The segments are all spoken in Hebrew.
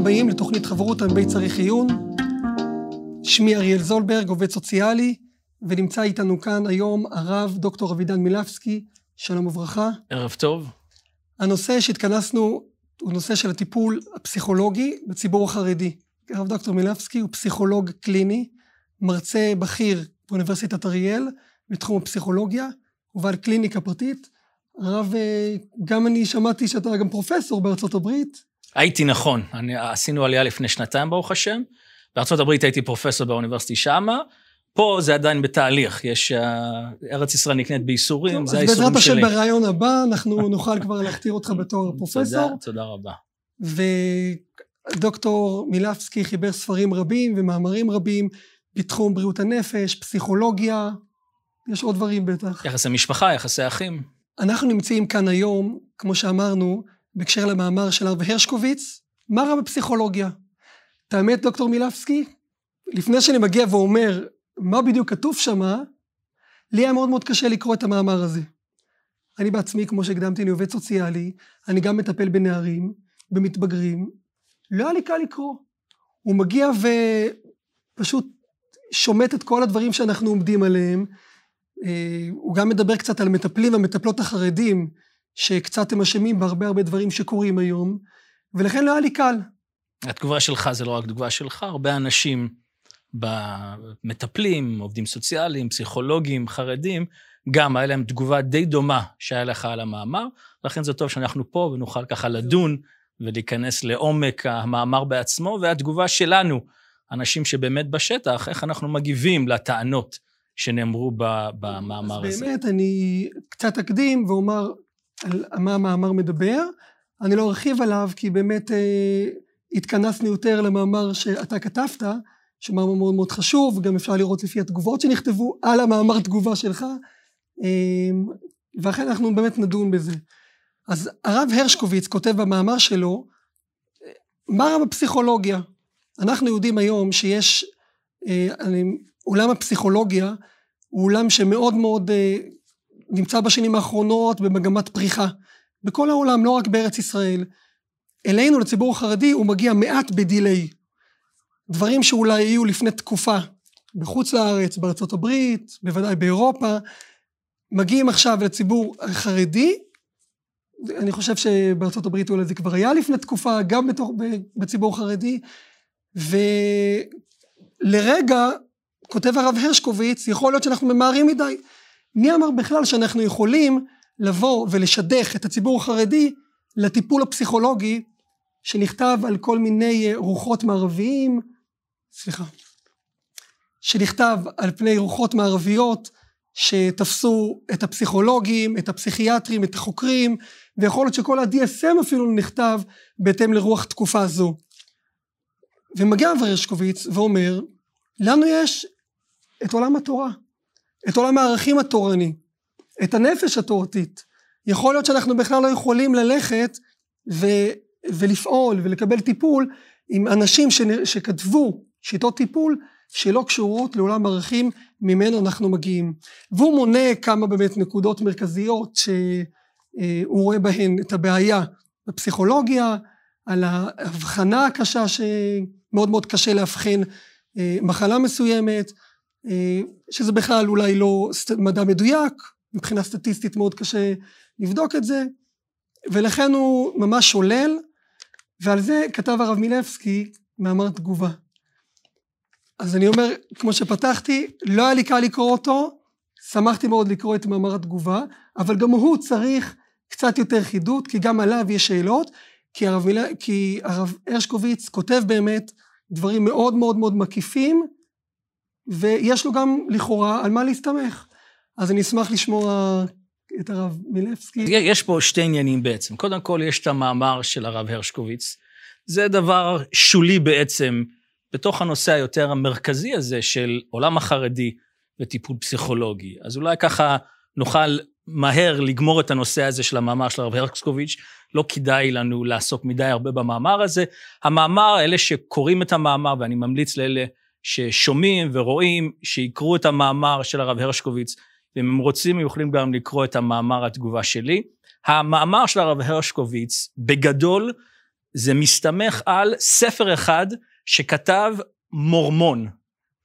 הבאים לתוכנית חברות על בית צריך עיון. שמי אריאל זולברג, עובד סוציאלי, ונמצא איתנו כאן היום הרב דוקטור אבידן מילבסקי, שלום וברכה. ערב טוב. הנושא שהתכנסנו הוא נושא של הטיפול הפסיכולוגי בציבור החרדי. הרב דוקטור מילבסקי הוא פסיכולוג קליני, מרצה בכיר באוניברסיטת אריאל בתחום הפסיכולוגיה, ובעל קליניקה פרטית. הרב, אה, גם אני שמעתי שאתה גם פרופסור בארצות הברית. הייתי נכון, אני, עשינו עלייה לפני שנתיים ברוך השם. הברית הייתי פרופסור באוניברסיטי שמה, פה זה עדיין בתהליך, יש, אה, ארץ ישראל נקנית בייסורים, זה האיסורים שלי. אז בעזרת השם ברעיון הבא, אנחנו נוכל כבר להכתיר אותך בתור פרופסור. תודה, תודה רבה. ודוקטור מילבסקי חיבר ספרים רבים ומאמרים רבים בתחום בריאות הנפש, פסיכולוגיה, יש עוד דברים בטח. יחסי משפחה, יחסי אחים. אנחנו נמצאים כאן היום, כמו שאמרנו, בהקשר למאמר של הרב הרשקוביץ, מה רע בפסיכולוגיה? את האמת, דוקטור מילבסקי, לפני שאני מגיע ואומר מה בדיוק כתוב שמה, לי היה מאוד מאוד קשה לקרוא את המאמר הזה. אני בעצמי, כמו שהקדמתי, אני עובד סוציאלי, אני גם מטפל בנערים, במתבגרים, לא היה לי קל לקרוא. הוא מגיע ופשוט שומט את כל הדברים שאנחנו עומדים עליהם. אה, הוא גם מדבר קצת על מטפלים והמטפלות החרדים, שקצת הם אשמים בהרבה הרבה דברים שקורים היום, ולכן לא היה לי קל. התגובה שלך זה לא רק תגובה שלך, הרבה אנשים במטפלים, עובדים סוציאליים, פסיכולוגים, חרדים, גם היה להם תגובה די דומה שהיה לך על המאמר, לכן זה טוב שאנחנו פה ונוכל ככה לדון ולהיכנס לעומק המאמר בעצמו, והתגובה שלנו, אנשים שבאמת בשטח, איך אנחנו מגיבים לטענות שנאמרו במאמר אז הזה. באמת, אני קצת אקדים ואומר על מה המאמר מדבר. אני לא ארחיב עליו, כי באמת אה, התכנסנו יותר למאמר שאתה כתבת, שמאמר מאוד מאוד חשוב, גם אפשר לראות לפי התגובות שנכתבו על המאמר תגובה שלך, אה, ואכן אנחנו באמת נדון בזה. אז הרב הרשקוביץ כותב במאמר שלו, מה רע בפסיכולוגיה? אנחנו יודעים היום שיש, אה, עולם הפסיכולוגיה הוא עולם שמאוד מאוד אה, נמצא בשנים האחרונות במגמת פריחה. בכל העולם, לא רק בארץ ישראל. אלינו, לציבור החרדי, הוא מגיע מעט בדיליי. דברים שאולי יהיו לפני תקופה, בחוץ לארץ, בארצות הברית, בוודאי באירופה, מגיעים עכשיו לציבור החרדי, אני חושב שבארצות הברית אולי זה כבר היה לפני תקופה, גם בתוך, בציבור החרדי, ולרגע, כותב הרב הרשקוביץ, יכול להיות שאנחנו ממהרים מדי. מי אמר בכלל שאנחנו יכולים לבוא ולשדך את הציבור החרדי לטיפול הפסיכולוגי שנכתב על כל מיני רוחות מערביים, סליחה, שנכתב על פני רוחות מערביות שתפסו את הפסיכולוגים, את הפסיכיאטרים, את החוקרים, ויכול להיות שכל ה-DSM אפילו נכתב בהתאם לרוח תקופה זו. ומגיע ורשקוביץ ואומר, לנו יש את עולם התורה, את עולם הערכים התורני, את הנפש התורתית. יכול להיות שאנחנו בכלל לא יכולים ללכת ו, ולפעול ולקבל טיפול עם אנשים ש, שכתבו שיטות טיפול שלא קשורות לעולם ערכים ממנו אנחנו מגיעים. והוא מונה כמה באמת נקודות מרכזיות שהוא רואה בהן את הבעיה בפסיכולוגיה, על ההבחנה הקשה שמאוד מאוד קשה לאבחן אה, מחלה מסוימת, אה, שזה בכלל אולי לא מדע מדויק, מבחינה סטטיסטית מאוד קשה לבדוק את זה, ולכן הוא ממש שולל, ועל זה כתב הרב מילבסקי מאמר תגובה. אז אני אומר, כמו שפתחתי, לא היה לי קל לקרוא אותו, שמחתי מאוד לקרוא את מאמר התגובה, אבל גם הוא צריך קצת יותר חידוד, כי גם עליו יש שאלות, כי הרב, מילה, כי הרב הרשקוביץ כותב באמת דברים מאוד מאוד מאוד מקיפים, ויש לו גם לכאורה על מה להסתמך. אז אני אשמח לשמוע את הרב מילבסקי. יש פה שתי עניינים בעצם. קודם כל, יש את המאמר של הרב הרשקוביץ. זה דבר שולי בעצם בתוך הנושא היותר המרכזי הזה של עולם החרדי וטיפול פסיכולוגי. אז אולי ככה נוכל מהר לגמור את הנושא הזה של המאמר של הרב הרקסקוביץ', לא כדאי לנו לעסוק מדי הרבה במאמר הזה. המאמר, אלה שקוראים את המאמר, ואני ממליץ לאלה ששומעים ורואים, שיקראו את המאמר של הרב הרשקוביץ, ואם הם רוצים, הם יכולים גם לקרוא את המאמר התגובה שלי. המאמר של הרב הרשקוביץ, בגדול, זה מסתמך על ספר אחד שכתב מורמון,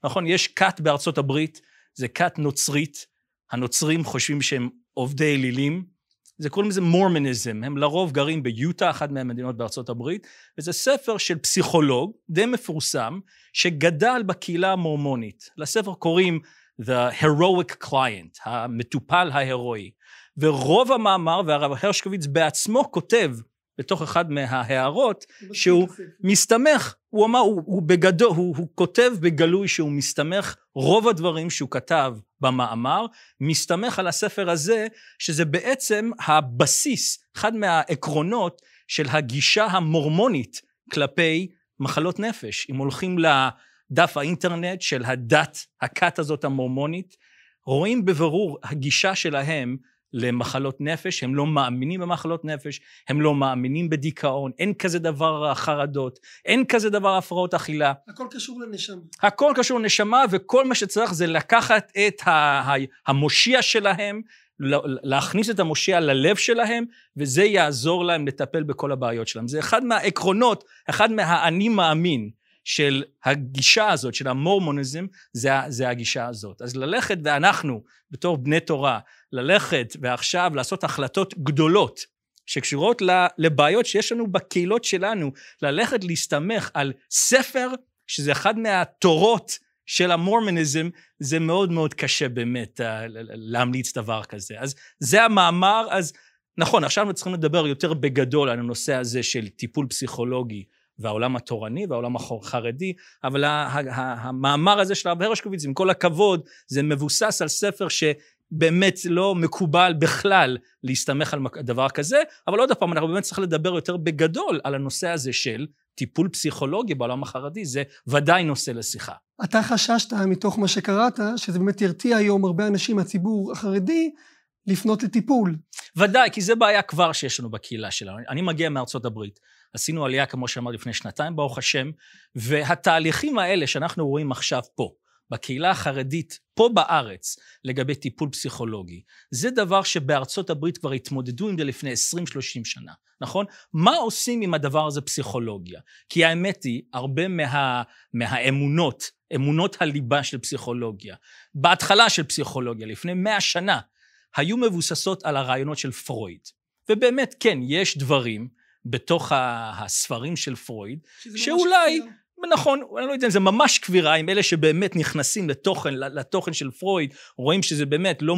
נכון? יש כת בארצות הברית, זה כת נוצרית, הנוצרים חושבים שהם עובדי אלילים, זה קוראים לזה מורמניזם, הם לרוב גרים ביוטה, אחת מהמדינות בארצות הברית, וזה ספר של פסיכולוג די מפורסם, שגדל בקהילה המורמונית. לספר קוראים The Heroic Client, המטופל ההירואי. ורוב המאמר, והרב הרשקוביץ בעצמו כותב בתוך אחד מההערות, שהוא מסתמך, הוא אמר, הוא, הוא בגדול, הוא, הוא כותב בגלוי שהוא מסתמך, רוב הדברים שהוא כתב במאמר, מסתמך על הספר הזה, שזה בעצם הבסיס, אחד מהעקרונות של הגישה המורמונית כלפי מחלות נפש. אם הולכים לדף האינטרנט של הדת, הכת הזאת המורמונית, רואים בבירור הגישה שלהם למחלות נפש, הם לא מאמינים במחלות נפש, הם לא מאמינים בדיכאון, אין כזה דבר חרדות, אין כזה דבר הפרעות אכילה. הכל קשור לנשמה. הכל קשור לנשמה, וכל מה שצריך זה לקחת את המושיע שלהם, להכניס את המושיע ללב שלהם, וזה יעזור להם לטפל בכל הבעיות שלהם. זה אחד מהעקרונות, אחד מהאני מאמין של הגישה הזאת, של המורמוניזם, זה, זה הגישה הזאת. אז ללכת, ואנחנו, בתור בני תורה, ללכת ועכשיו לעשות החלטות גדולות שקשורות לבעיות שיש לנו בקהילות שלנו, ללכת להסתמך על ספר, שזה אחד מהתורות של המורמוניזם, זה מאוד מאוד קשה באמת אה, להמליץ דבר כזה. אז זה המאמר, אז נכון, עכשיו אנחנו צריכים לדבר יותר בגדול על הנושא הזה של טיפול פסיכולוגי והעולם התורני והעולם החרדי, אבל המאמר הזה של הרב הרשקוביץ, עם כל הכבוד, זה מבוסס על ספר שבאמת לא מקובל בכלל להסתמך על דבר כזה, אבל עוד פעם, אנחנו באמת צריכים לדבר יותר בגדול על הנושא הזה של טיפול פסיכולוגי בעולם החרדי, זה ודאי נושא לשיחה. אתה חששת מתוך מה שקראת, שזה באמת ירתיע היום הרבה אנשים מהציבור החרדי לפנות לטיפול. ודאי, כי זה בעיה כבר שיש לנו בקהילה שלנו. אני מגיע מארצות הברית. עשינו עלייה, כמו שאמרתי, לפני שנתיים, ברוך השם, והתהליכים האלה שאנחנו רואים עכשיו פה, בקהילה החרדית, פה בארץ, לגבי טיפול פסיכולוגי, זה דבר שבארצות הברית כבר התמודדו עם זה לפני 20-30 שנה, נכון? מה עושים עם הדבר הזה פסיכולוגיה? כי האמת היא, הרבה מה, מהאמונות, אמונות הליבה של פסיכולוגיה, בהתחלה של פסיכולוגיה, לפני 100 שנה, היו מבוססות על הרעיונות של פרויד. ובאמת, כן, יש דברים בתוך הספרים של פרויד, שאולי, נכון, אני לא יודע אם זה ממש כבירה, עם אלה שבאמת נכנסים לתוכן, לתוכן של פרויד, רואים שזה באמת לא,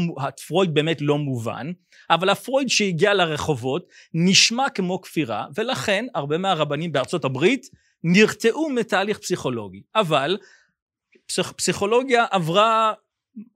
פרויד באמת לא מובן, אבל הפרויד שהגיע לרחובות נשמע כמו כפירה, ולכן הרבה מהרבנים בארצות הברית נרתעו מתהליך פסיכולוגי. אבל פסיכ, פסיכולוגיה עברה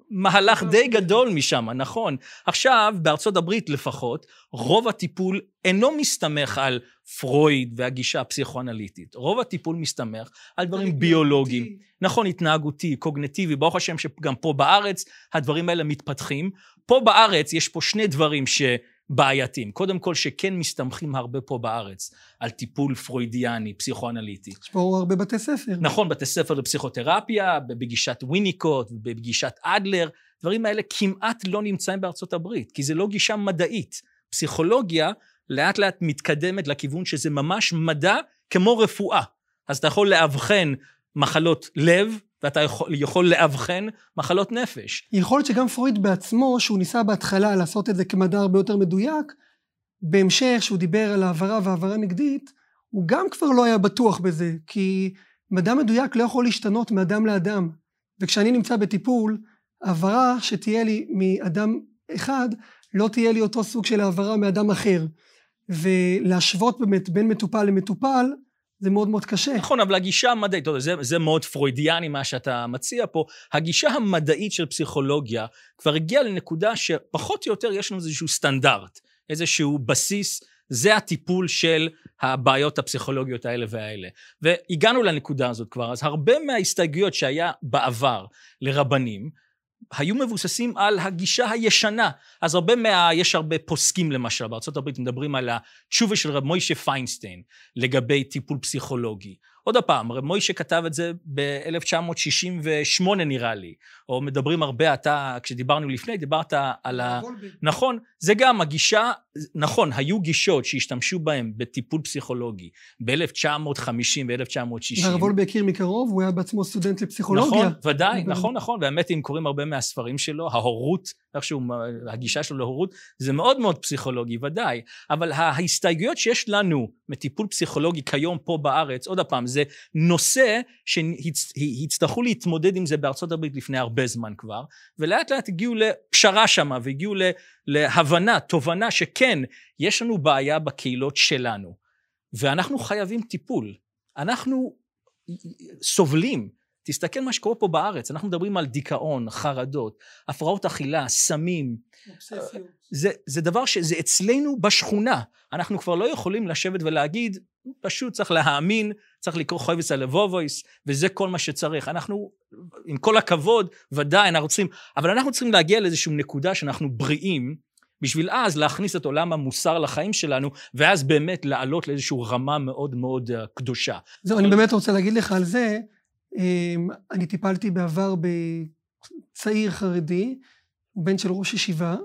מהלך די גדול משם, נכון. עכשיו, בארצות הברית לפחות, רוב הטיפול אינו מסתמך על פרויד והגישה הפסיכואנליטית. רוב הטיפול מסתמך על דברים ביולוגיים. נכון, התנהגותי, קוגנטיבי, ברוך השם שגם פה בארץ הדברים האלה מתפתחים. פה בארץ יש פה שני דברים ש... בעייתיים. קודם כל, שכן מסתמכים הרבה פה בארץ על טיפול פרוידיאני, פסיכואנליטי. יש פה הרבה בתי ספר. נכון, בתי ספר לפסיכותרפיה, בגישת וויניקוט, בגישת אדלר, דברים האלה כמעט לא נמצאים בארצות הברית, כי זה לא גישה מדעית. פסיכולוגיה לאט לאט מתקדמת לכיוון שזה ממש מדע כמו רפואה. אז אתה יכול לאבחן מחלות לב, ואתה יכול, יכול לאבחן מחלות נפש. יכול להיות שגם פרויד בעצמו, שהוא ניסה בהתחלה לעשות את זה כמדע הרבה יותר מדויק, בהמשך, שהוא דיבר על העברה והעברה נגדית, הוא גם כבר לא היה בטוח בזה, כי מדע מדויק לא יכול להשתנות מאדם לאדם. וכשאני נמצא בטיפול, העברה שתהיה לי מאדם אחד, לא תהיה לי אותו סוג של העברה מאדם אחר. ולהשוות באמת בין מטופל למטופל, זה מאוד מאוד קשה. נכון, אבל הגישה המדעית, זה, זה מאוד פרוידיאני מה שאתה מציע פה, הגישה המדעית של פסיכולוגיה כבר הגיעה לנקודה שפחות או יותר יש לנו איזשהו סטנדרט, איזשהו בסיס, זה הטיפול של הבעיות הפסיכולוגיות האלה והאלה. והגענו לנקודה הזאת כבר, אז הרבה מההסתייגויות שהיה בעבר לרבנים, היו מבוססים על הגישה הישנה. אז הרבה מה... יש הרבה פוסקים למשל, בארה"ב מדברים על התשובה של רב מוישה פיינסטיין לגבי טיפול פסיכולוגי, עוד פעם, רב מוישה כתב את זה ב-1968 נראה לי, או מדברים הרבה, אתה, כשדיברנו לפני, דיברת על ה... נכון, זה גם הגישה, נכון, היו גישות שהשתמשו בהן בטיפול פסיכולוגי ב-1950 ו-1960. והרב וולבה הכיר מקרוב, הוא היה בעצמו סטודנט לפסיכולוגיה. נכון, ודאי, נכון, נכון, והאמת, אם קוראים הרבה מהספרים שלו, ההורות, איכשהו, הגישה שלו להורות, זה מאוד מאוד פסיכולוגי, ודאי, אבל ההסתייגויות שיש לנו מטיפול פסיכולוגי כיום פה בארץ, עוד פעם, זה נושא שהצטרכו להתמודד עם זה בארצות הברית לפני הרבה זמן כבר, ולאט לאט הגיעו לפשרה שמה, והגיעו להבנה, תובנה שכן, יש לנו בעיה בקהילות שלנו, ואנחנו חייבים טיפול. אנחנו סובלים. תסתכל מה שקורה פה בארץ, אנחנו מדברים על דיכאון, חרדות, הפרעות אכילה, סמים. זה, זה דבר שזה אצלנו בשכונה. אנחנו כבר לא יכולים לשבת ולהגיד, פשוט צריך להאמין, צריך לקרוא חויבס על לבובויס, וזה כל מה שצריך. אנחנו, עם כל הכבוד, ודאי, אנחנו צריכים, אבל אנחנו צריכים להגיע לאיזושהי נקודה שאנחנו בריאים, בשביל אז להכניס את עולם המוסר לחיים שלנו, ואז באמת לעלות לאיזושהי רמה מאוד מאוד אה, קדושה. זהו, אני באמת רוצה להגיד לך על זה, אני טיפלתי בעבר בצעיר חרדי, הוא בן של ראש ישיבה,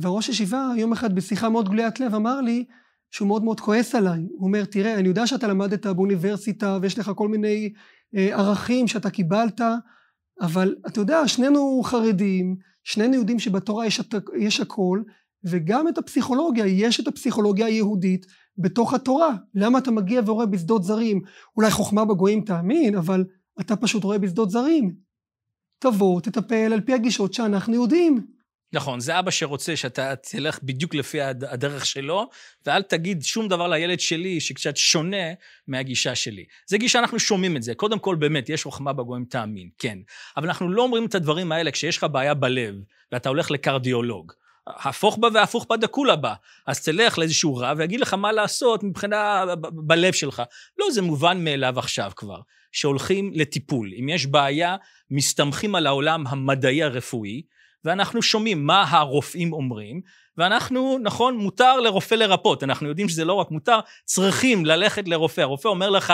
והראש ישיבה יום אחד בשיחה מאוד גלוית לב אמר לי שהוא מאוד מאוד כועס עליי. הוא אומר, תראה, אני יודע שאתה למדת באוניברסיטה ויש לך כל מיני אה, ערכים שאתה קיבלת, אבל אתה יודע, שנינו חרדים, שנינו יודעים שבתורה יש, יש הכל, וגם את הפסיכולוגיה, יש את הפסיכולוגיה היהודית בתוך התורה. למה אתה מגיע ורואה בשדות זרים? אולי חוכמה בגויים תאמין, אבל אתה פשוט רואה בשדות זרים. תבוא, תטפל על פי הגישות שאנחנו יודעים. נכון, זה אבא שרוצה שאתה תלך בדיוק לפי הדרך שלו, ואל תגיד שום דבר לילד שלי שקצת שונה מהגישה שלי. זה גישה, אנחנו שומעים את זה. קודם כל, באמת, יש חוכמה בגויים תאמין, כן. אבל אנחנו לא אומרים את הדברים האלה כשיש לך בעיה בלב, ואתה הולך לקרדיולוג. הפוך בה והפוך בה דקולה בה. אז תלך לאיזשהו רב ויגיד לך מה לעשות מבחינה בלב שלך. לא, זה מובן מאליו עכשיו כבר, שהולכים לטיפול. אם יש בעיה, מסתמכים על העולם המדעי הרפואי, ואנחנו שומעים מה הרופאים אומרים, ואנחנו, נכון, מותר לרופא לרפות, אנחנו יודעים שזה לא רק מותר, צריכים ללכת לרופא. הרופא אומר לך,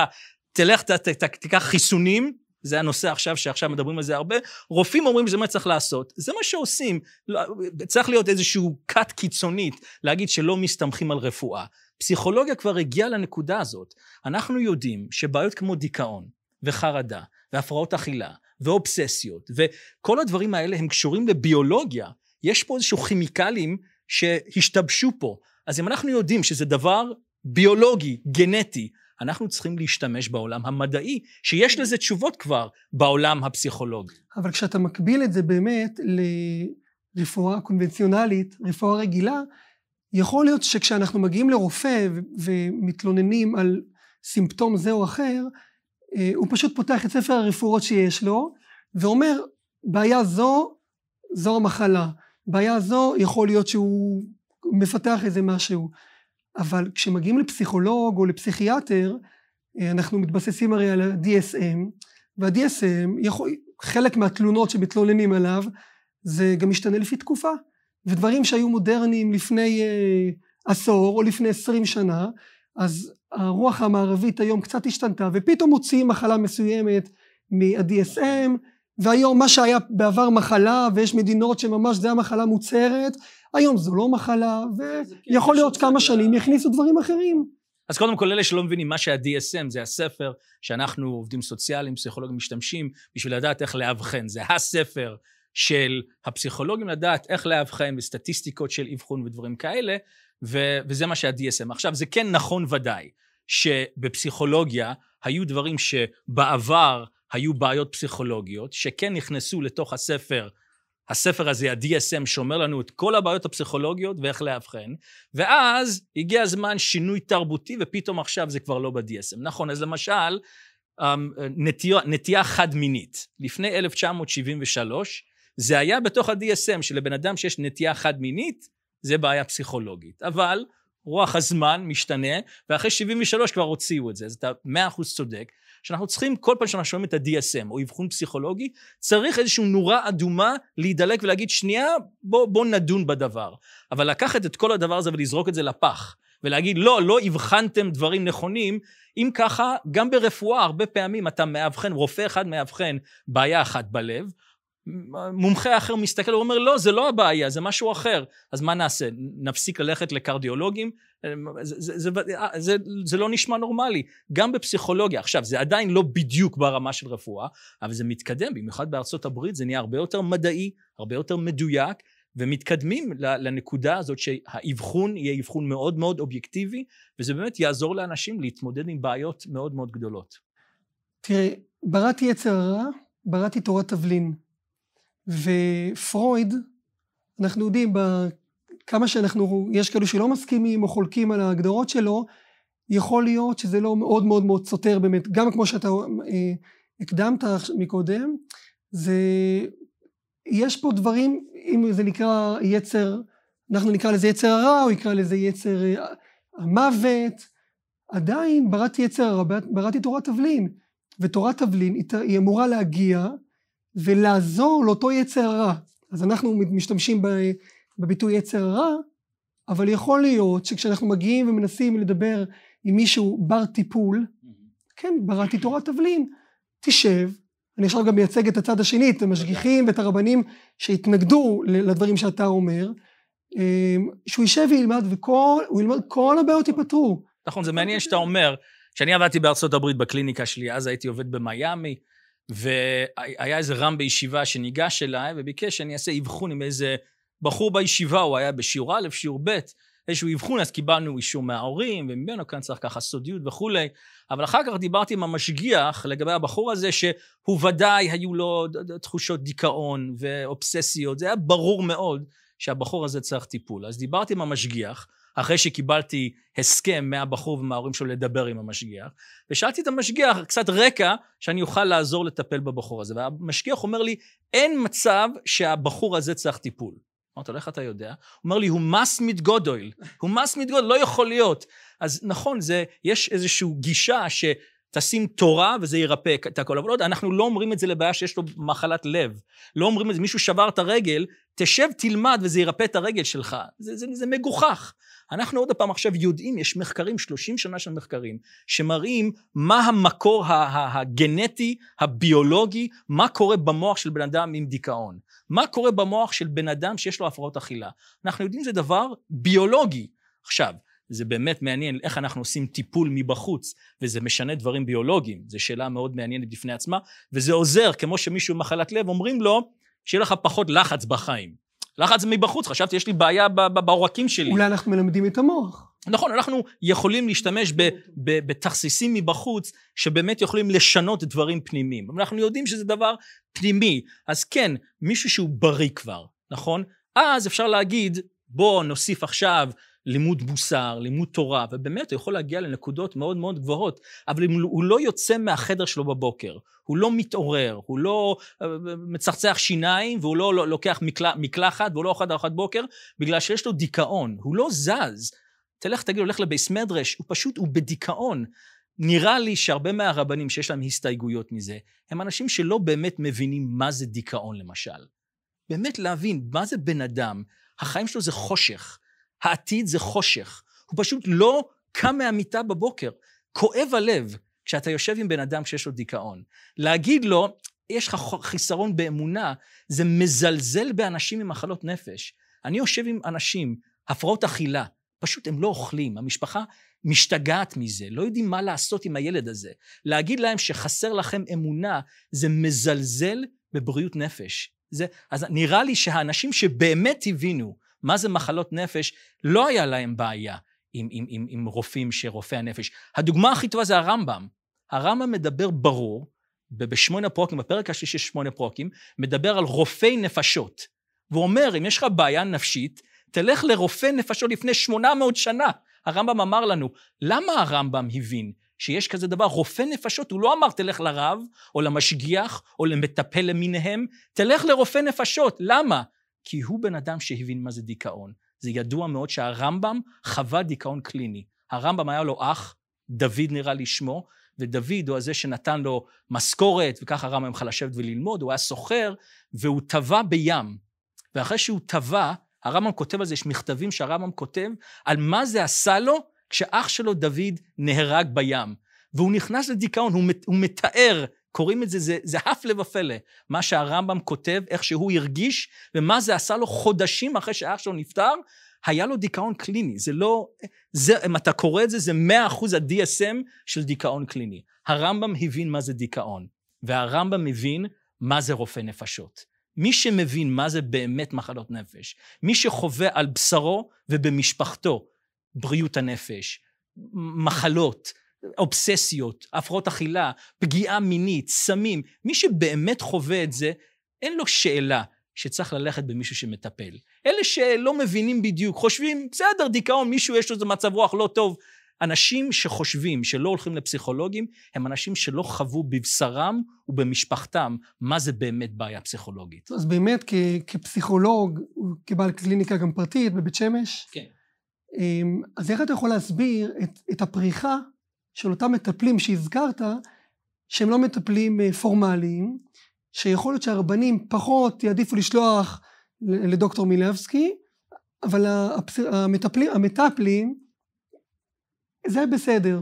תלך, ת, ת, ת, תיקח חיסונים, זה הנושא עכשיו, שעכשיו מדברים על זה הרבה, רופאים אומרים שזה מה צריך לעשות, זה מה שעושים. לא, צריך להיות איזשהו כת קיצונית, להגיד שלא מסתמכים על רפואה. פסיכולוגיה כבר הגיעה לנקודה הזאת. אנחנו יודעים שבעיות כמו דיכאון וחרדה והפרעות אכילה ואובססיות, וכל הדברים האלה הם קשורים לביולוגיה. יש פה איזשהו כימיקלים שהשתבשו פה. אז אם אנחנו יודעים שזה דבר ביולוגי, גנטי, אנחנו צריכים להשתמש בעולם המדעי, שיש לזה תשובות כבר בעולם הפסיכולוגי. אבל כשאתה מקביל את זה באמת לרפואה קונבנציונלית, רפואה רגילה, יכול להיות שכשאנחנו מגיעים לרופא ומתלוננים על סימפטום זה או אחר, אה, הוא פשוט פותח את ספר הרפואות שיש לו, ואומר, בעיה זו, זו המחלה. בעיה זו, יכול להיות שהוא מפתח איזה משהו. אבל כשמגיעים לפסיכולוג או לפסיכיאטר, אה, אנחנו מתבססים הרי על ה-DSM, וה-DSM, חלק מהתלונות שמתלוננים עליו, זה גם משתנה לפי תקופה. ודברים שהיו מודרניים לפני אה, עשור או לפני עשרים שנה, אז הרוח המערבית היום קצת השתנתה, ופתאום מוציאים מחלה מסוימת מה-DSM, והיום מה שהיה בעבר מחלה, ויש מדינות שממש זה המחלה מוצהרת, היום זו לא מחלה, ויכול להיות כמה שנים יכניסו דברים אחרים. אז קודם כל, אלה שלא מבינים מה שה-DSM, זה הספר שאנחנו, עובדים סוציאליים, פסיכולוגים, משתמשים בשביל לדעת איך לאבחן. זה הספר של הפסיכולוגים לדעת איך לאבחן וסטטיסטיקות של אבחון ודברים כאלה, ו- וזה מה שה-DSM. עכשיו, זה כן נכון ודאי שבפסיכולוגיה היו דברים שבעבר היו בעיות פסיכולוגיות, שכן נכנסו לתוך הספר, הספר הזה, ה-DSM, שאומר לנו את כל הבעיות הפסיכולוגיות ואיך לאבחן, ואז הגיע הזמן שינוי תרבותי, ופתאום עכשיו זה כבר לא ב-DSM. נכון, אז למשל, אמ, נטייה, נטייה חד-מינית. לפני 1973, זה היה בתוך ה-DSM, שלבן אדם שיש נטייה חד-מינית, זה בעיה פסיכולוגית. אבל רוח הזמן משתנה, ואחרי 73 כבר הוציאו את זה, אז אתה מאה אחוז צודק, שאנחנו צריכים, כל פעם שאנחנו שומעים את ה-DSM, או אבחון פסיכולוגי, צריך איזושהי נורה אדומה להידלק ולהגיד, שנייה, בוא, בוא נדון בדבר. אבל לקחת את כל הדבר הזה ולזרוק את זה לפח, ולהגיד, לא, לא הבחנתם דברים נכונים, אם ככה, גם ברפואה הרבה פעמים אתה מאבחן, רופא אחד מאבחן בעיה אחת בלב, מומחה אחר מסתכל ואומר, לא, זה לא הבעיה, זה משהו אחר. אז מה נעשה? נפסיק ללכת לקרדיולוגים? זה, זה, זה, זה, זה לא נשמע נורמלי. גם בפסיכולוגיה, עכשיו, זה עדיין לא בדיוק ברמה של רפואה, אבל זה מתקדם, במיוחד בארצות הברית, זה נהיה הרבה יותר מדעי, הרבה יותר מדויק, ומתקדמים לנקודה הזאת שהאבחון יהיה אבחון מאוד מאוד אובייקטיבי, וזה באמת יעזור לאנשים להתמודד עם בעיות מאוד מאוד גדולות. תראה, בראתי יצר הרע, בראתי תורת תבלין. ופרויד, אנחנו יודעים, כמה שאנחנו, יש כאלו שלא מסכימים או חולקים על ההגדרות שלו, יכול להיות שזה לא מאוד מאוד מאוד סותר באמת, גם כמו שאתה אה, הקדמת מקודם, זה, יש פה דברים, אם זה נקרא יצר, אנחנו נקרא לזה יצר הרע, או נקרא לזה יצר אה, המוות, עדיין בראתי יצר הרע, בראתי תורת תבלין, ותורת תבלין היא אמורה להגיע ולעזור לאותו יצר רע. אז אנחנו משתמשים בביטוי יצר רע, אבל יכול להיות שכשאנחנו מגיעים ומנסים לדבר עם מישהו בר טיפול, כן, בראתי תורת תבלין, תשב, אני עכשיו גם מייצג את הצד השני, את המשגיחים ואת הרבנים שהתנגדו לדברים שאתה אומר, אמ, שהוא יישב וילמד וכל, הוא ילמד, כל הבעיות ייפתרו. נכון, זה מעניין שאתה אומר, כשאני עבדתי בארצות הברית בקליניקה שלי, אז הייתי עובד במיאמי, והיה איזה רם בישיבה שניגש אליי וביקש שאני אעשה אבחון עם איזה בחור בישיבה, הוא היה בשיעור א', שיעור ב', איזשהו אבחון, אז קיבלנו אישור מההורים, וממנו כאן צריך ככה סודיות וכולי, אבל אחר כך דיברתי עם המשגיח לגבי הבחור הזה, שהוא ודאי היו לו תחושות דיכאון ואובססיות, זה היה ברור מאוד שהבחור הזה צריך טיפול. אז דיברתי עם המשגיח, אחרי שקיבלתי הסכם מהבחור ומההורים שלו לדבר עם המשגיח, ושאלתי את המשגיח קצת רקע שאני אוכל לעזור לטפל בבחור הזה, והמשגיח אומר לי, אין מצב שהבחור הזה צריך טיפול. אמרתי לו, איך אתה יודע? הוא אומר לי, הוא מס מתגודויל, הוא מס מתגודויל, לא יכול להיות. אז נכון, זה, יש איזושהי גישה ש... תשים תורה וזה ירפא את הכל. אבל עוד, אנחנו לא אומרים את זה לבעיה שיש לו מחלת לב. לא אומרים את זה, מישהו שבר את הרגל, תשב, תלמד וזה ירפא את הרגל שלך. זה, זה, זה מגוחך. אנחנו עוד פעם עכשיו יודעים, יש מחקרים, 30 שנה של מחקרים, שמראים מה המקור הגנטי, הביולוגי, מה קורה במוח של בן אדם עם דיכאון. מה קורה במוח של בן אדם שיש לו הפרעות אכילה. אנחנו יודעים שזה דבר ביולוגי. עכשיו, זה באמת מעניין איך אנחנו עושים טיפול מבחוץ, וזה משנה דברים ביולוגיים, זו שאלה מאוד מעניינת בפני עצמה, וזה עוזר, כמו שמישהו עם מחלת לב, אומרים לו, שיהיה לך פחות לחץ בחיים. לחץ מבחוץ, חשבתי, יש לי בעיה בעורקים שלי. אולי אנחנו מלמדים את המוח. נכון, אנחנו יכולים להשתמש בתכסיסים מבחוץ, שבאמת יכולים לשנות דברים פנימיים. אנחנו יודעים שזה דבר פנימי. אז כן, מישהו שהוא בריא כבר, נכון? אז אפשר להגיד, בוא נוסיף עכשיו לימוד מוסר, לימוד תורה, ובאמת הוא יכול להגיע לנקודות מאוד מאוד גבוהות, אבל הוא לא יוצא מהחדר שלו בבוקר, הוא לא מתעורר, הוא לא אה, מצחצח שיניים, והוא לא, לא לוקח מקל, מקלחת, והוא לא אוכל ארוחת בוקר, בגלל שיש לו דיכאון, הוא לא זז. תלך, תגיד, הולך לבייס מדרש, הוא פשוט, הוא בדיכאון. נראה לי שהרבה מהרבנים שיש להם הסתייגויות מזה, הם אנשים שלא באמת מבינים מה זה דיכאון למשל. באמת להבין מה זה בן אדם, החיים שלו זה חושך. העתיד זה חושך. הוא פשוט לא קם מהמיטה בבוקר. כואב הלב כשאתה יושב עם בן אדם שיש לו דיכאון. להגיד לו, יש לך חיסרון באמונה, זה מזלזל באנשים עם מחלות נפש. אני יושב עם אנשים, הפרעות אכילה, פשוט הם לא אוכלים, המשפחה משתגעת מזה, לא יודעים מה לעשות עם הילד הזה. להגיד להם שחסר לכם אמונה, זה מזלזל בבריאות נפש. זה, אז נראה לי שהאנשים שבאמת הבינו מה זה מחלות נפש, לא היה להם בעיה עם, עם, עם, עם רופאים שרופאי הנפש. הדוגמה הכי טובה זה הרמב"ם. הרמב"ם מדבר ברור, בשמונה פרוקים, בפרק השלישי של שמונה פרוקים, מדבר על רופאי נפשות. והוא אומר, אם יש לך בעיה נפשית, תלך לרופא נפשות לפני 800 שנה. הרמב"ם אמר לנו, למה הרמב"ם הבין שיש כזה דבר? רופא נפשות, הוא לא אמר תלך לרב, או למשגיח, או למטפל למיניהם, תלך לרופא נפשות. למה? כי הוא בן אדם שהבין מה זה דיכאון. זה ידוע מאוד שהרמב"ם חווה דיכאון קליני. הרמב"ם היה לו אח, דוד נראה לי שמו, ודוד הוא הזה שנתן לו משכורת, וככה הרמב"ם יכול לשבת וללמוד, הוא היה סוחר, והוא טבע בים. ואחרי שהוא טבע, הרמב"ם כותב על זה, יש מכתבים שהרמב"ם כותב, על מה זה עשה לו כשאח שלו דוד נהרג בים, והוא נכנס לדיכאון, הוא, הוא מתאר, קוראים את זה, זה, זה הפלא ופלא, מה שהרמב"ם כותב, איך שהוא הרגיש, ומה זה עשה לו חודשים אחרי שאח שלו נפטר, היה לו דיכאון קליני, זה לא, זה, אם אתה קורא את זה, זה מאה אחוז ה-DSM של דיכאון קליני. הרמב"ם הבין מה זה דיכאון, והרמב"ם מבין מה זה רופא נפשות. מי שמבין מה זה באמת מחלות נפש, מי שחווה על בשרו ובמשפחתו בריאות הנפש, מחלות, אובססיות, הפרעות אכילה, פגיעה מינית, סמים, מי שבאמת חווה את זה, אין לו שאלה שצריך ללכת במישהו שמטפל. אלה שלא מבינים בדיוק, חושבים, בסדר, דיכאון, מישהו יש לו איזה מצב רוח לא טוב. אנשים שחושבים שלא הולכים לפסיכולוגים, הם אנשים שלא חוו בבשרם ובמשפחתם מה זה באמת בעיה פסיכולוגית. אז באמת, כ- כפסיכולוג, כבעל קליניקה גם פרטית בבית שמש, כן. אמ, אז איך אתה יכול להסביר את, את הפריחה של אותם מטפלים שהזכרת, שהם לא מטפלים אה, פורמליים, שיכול להיות שהרבנים פחות יעדיפו לשלוח לדוקטור מילבסקי, אבל המטפלים, המטפלים, זה בסדר.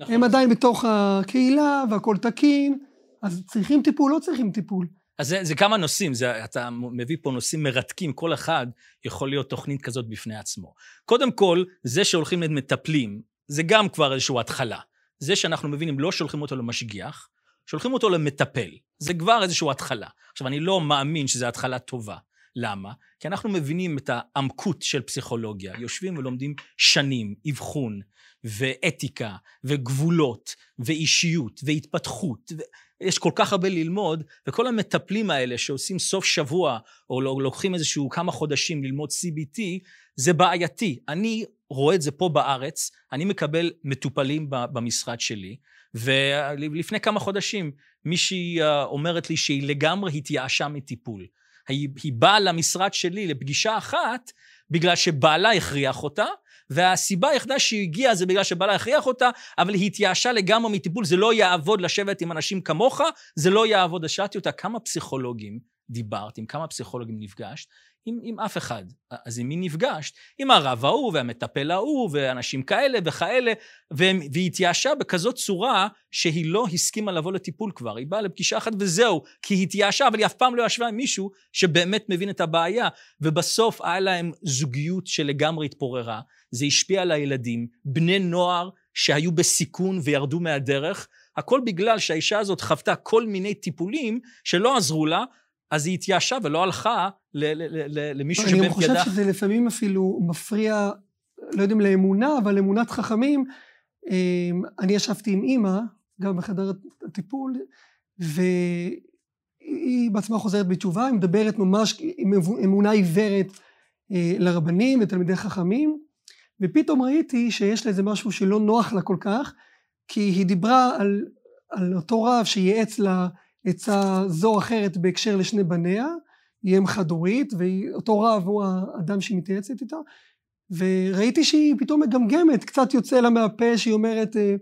נכון. הם עדיין בתוך הקהילה והכל תקין, אז צריכים טיפול, לא צריכים טיפול. אז זה, זה כמה נושאים, זה, אתה מביא פה נושאים מרתקים, כל אחד יכול להיות תוכנית כזאת בפני עצמו. קודם כל, זה שהולכים למטפלים, זה גם כבר איזושהי התחלה. זה שאנחנו מבינים, לא שולחים אותו למשגיח, שולחים אותו למטפל. זה כבר איזושהי התחלה. עכשיו, אני לא מאמין שזו התחלה טובה. למה? כי אנחנו מבינים את העמקות של פסיכולוגיה. יושבים ולומדים שנים, אבחון, ואתיקה, וגבולות, ואישיות, והתפתחות. ו... יש כל כך הרבה ללמוד, וכל המטפלים האלה שעושים סוף שבוע, או לוקחים איזשהו כמה חודשים ללמוד CBT, זה בעייתי. אני רואה את זה פה בארץ, אני מקבל מטופלים במשרד שלי, ולפני כמה חודשים מישהי אה, אומרת לי שהיא לגמרי התייאשה מטיפול. היא, היא באה למשרד שלי לפגישה אחת, בגלל שבעלה הכריח אותה, והסיבה היחידה שהיא הגיעה זה בגלל שבעלה הכריח אותה, אבל היא התייאשה לגמרי מטיפול, זה לא יעבוד לשבת עם אנשים כמוך, זה לא יעבוד. אז שאלתי אותה, כמה פסיכולוגים דיברת, עם כמה פסיכולוגים נפגשת? עם, עם אף אחד. אז עם מי נפגשת? עם הרב ההוא והמטפל ההוא ואנשים כאלה וכאלה, והיא התייאשה בכזאת צורה שהיא לא הסכימה לבוא לטיפול כבר. היא באה לפגישה אחת וזהו, כי היא התייאשה, אבל היא אף פעם לא ישבה עם מישהו שבאמת מבין את הבעיה. ובסוף היה להם זוגיות שלגמרי התפוררה. זה השפיע על הילדים, בני נוער שהיו בסיכון וירדו מהדרך, הכל בגלל שהאישה הזאת חוותה כל מיני טיפולים שלא עזרו לה, אז היא התייאשה ולא הלכה למישהו שבאמת ידע... אני חושב שזה לפעמים אפילו מפריע, לא יודעים לאמונה, אבל אמונת חכמים. אמ, אני ישבתי עם אימא, גם בחדר הטיפול, והיא בעצמה חוזרת בתשובה, היא מדברת ממש עם אמונה עיוורת אה, לרבנים ותלמידי חכמים, ופתאום ראיתי שיש לה איזה משהו שלא נוח לה כל כך, כי היא דיברה על, על אותו רב שייעץ לה עצה זו אחרת בהקשר לשני בניה, היא אם חד-הורית, ואותו רב הוא האדם שהיא מתייעצת איתו, וראיתי שהיא פתאום מגמגמת, קצת יוצא לה מהפה שהיא אומרת, אה,